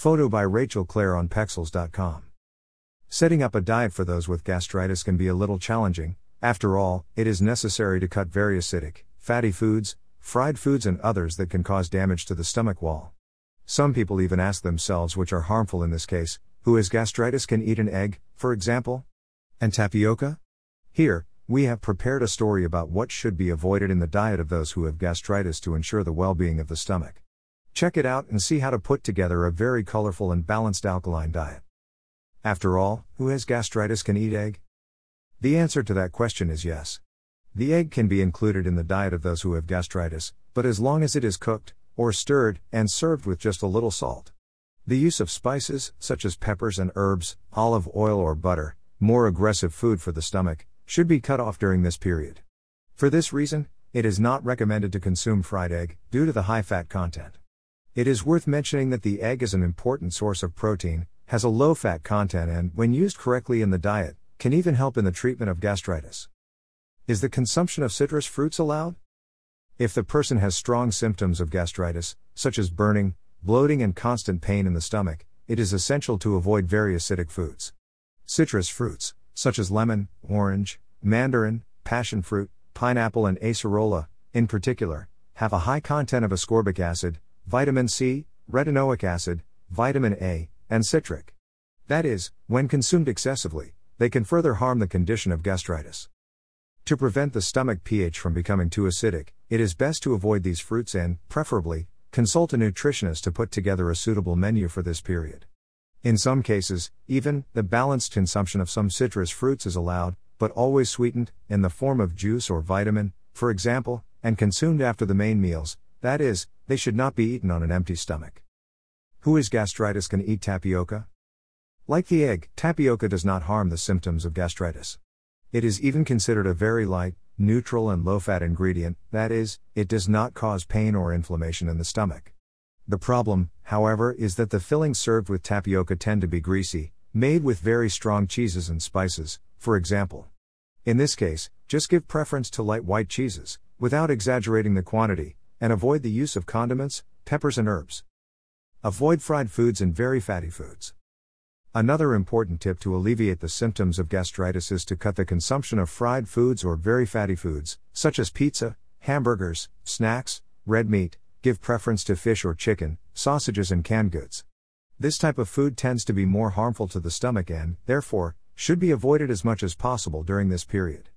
Photo by Rachel Clare on Pexels.com. Setting up a diet for those with gastritis can be a little challenging. After all, it is necessary to cut very acidic, fatty foods, fried foods, and others that can cause damage to the stomach wall. Some people even ask themselves which are harmful in this case who has gastritis can eat an egg, for example? And tapioca? Here, we have prepared a story about what should be avoided in the diet of those who have gastritis to ensure the well being of the stomach. Check it out and see how to put together a very colorful and balanced alkaline diet. After all, who has gastritis can eat egg? The answer to that question is yes. The egg can be included in the diet of those who have gastritis, but as long as it is cooked, or stirred, and served with just a little salt. The use of spices, such as peppers and herbs, olive oil or butter, more aggressive food for the stomach, should be cut off during this period. For this reason, it is not recommended to consume fried egg, due to the high fat content. It is worth mentioning that the egg is an important source of protein, has a low fat content, and, when used correctly in the diet, can even help in the treatment of gastritis. Is the consumption of citrus fruits allowed? If the person has strong symptoms of gastritis, such as burning, bloating, and constant pain in the stomach, it is essential to avoid very acidic foods. Citrus fruits, such as lemon, orange, mandarin, passion fruit, pineapple, and acerola, in particular, have a high content of ascorbic acid, vitamin C, retinoic acid, vitamin A, and citric. That is, when consumed excessively, they can further harm the condition of gastritis. To prevent the stomach pH from becoming too acidic, it is best to avoid these fruits and, preferably, consult a nutritionist to put together a suitable menu for this period. In some cases, even, the balanced consumption of some citrus fruits is allowed, but always sweetened, in the form of juice or vitamin, for example, and consumed after the main meals, that is, they should not be eaten on an empty stomach. Who is gastritis can eat tapioca? Like the egg, tapioca does not harm the symptoms of gastritis. It is even considered a very light, neutral and low fat ingredient, that is, it does not cause pain or inflammation in the stomach. The problem, however, is that the fillings served with tapioca tend to be greasy, made with very strong cheeses and spices, for example. In this case, just give preference to light white cheeses, without exaggerating the quantity, and avoid the use of condiments, peppers, and herbs. Avoid fried foods and very fatty foods. Another important tip to alleviate the symptoms of gastritis is to cut the consumption of fried foods or very fatty foods, such as pizza, hamburgers, snacks, red meat, give preference to fish or chicken, sausages, and canned goods. This type of food tends to be more harmful to the stomach and, therefore, should be avoided as much as possible during this period.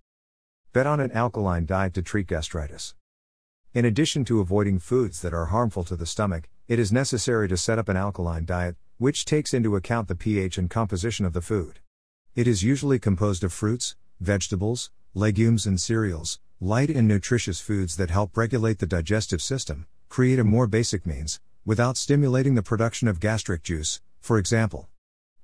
Bet on an alkaline diet to treat gastritis. In addition to avoiding foods that are harmful to the stomach, it is necessary to set up an alkaline diet, which takes into account the pH and composition of the food. It is usually composed of fruits, vegetables, legumes, and cereals, light and nutritious foods that help regulate the digestive system, create a more basic means, without stimulating the production of gastric juice, for example.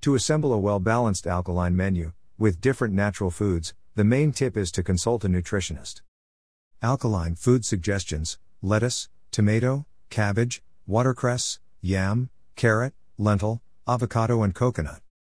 To assemble a well balanced alkaline menu, with different natural foods, the main tip is to consult a nutritionist. Alkaline food suggestions lettuce, tomato, cabbage, watercress, yam, carrot, lentil, avocado, and coconut.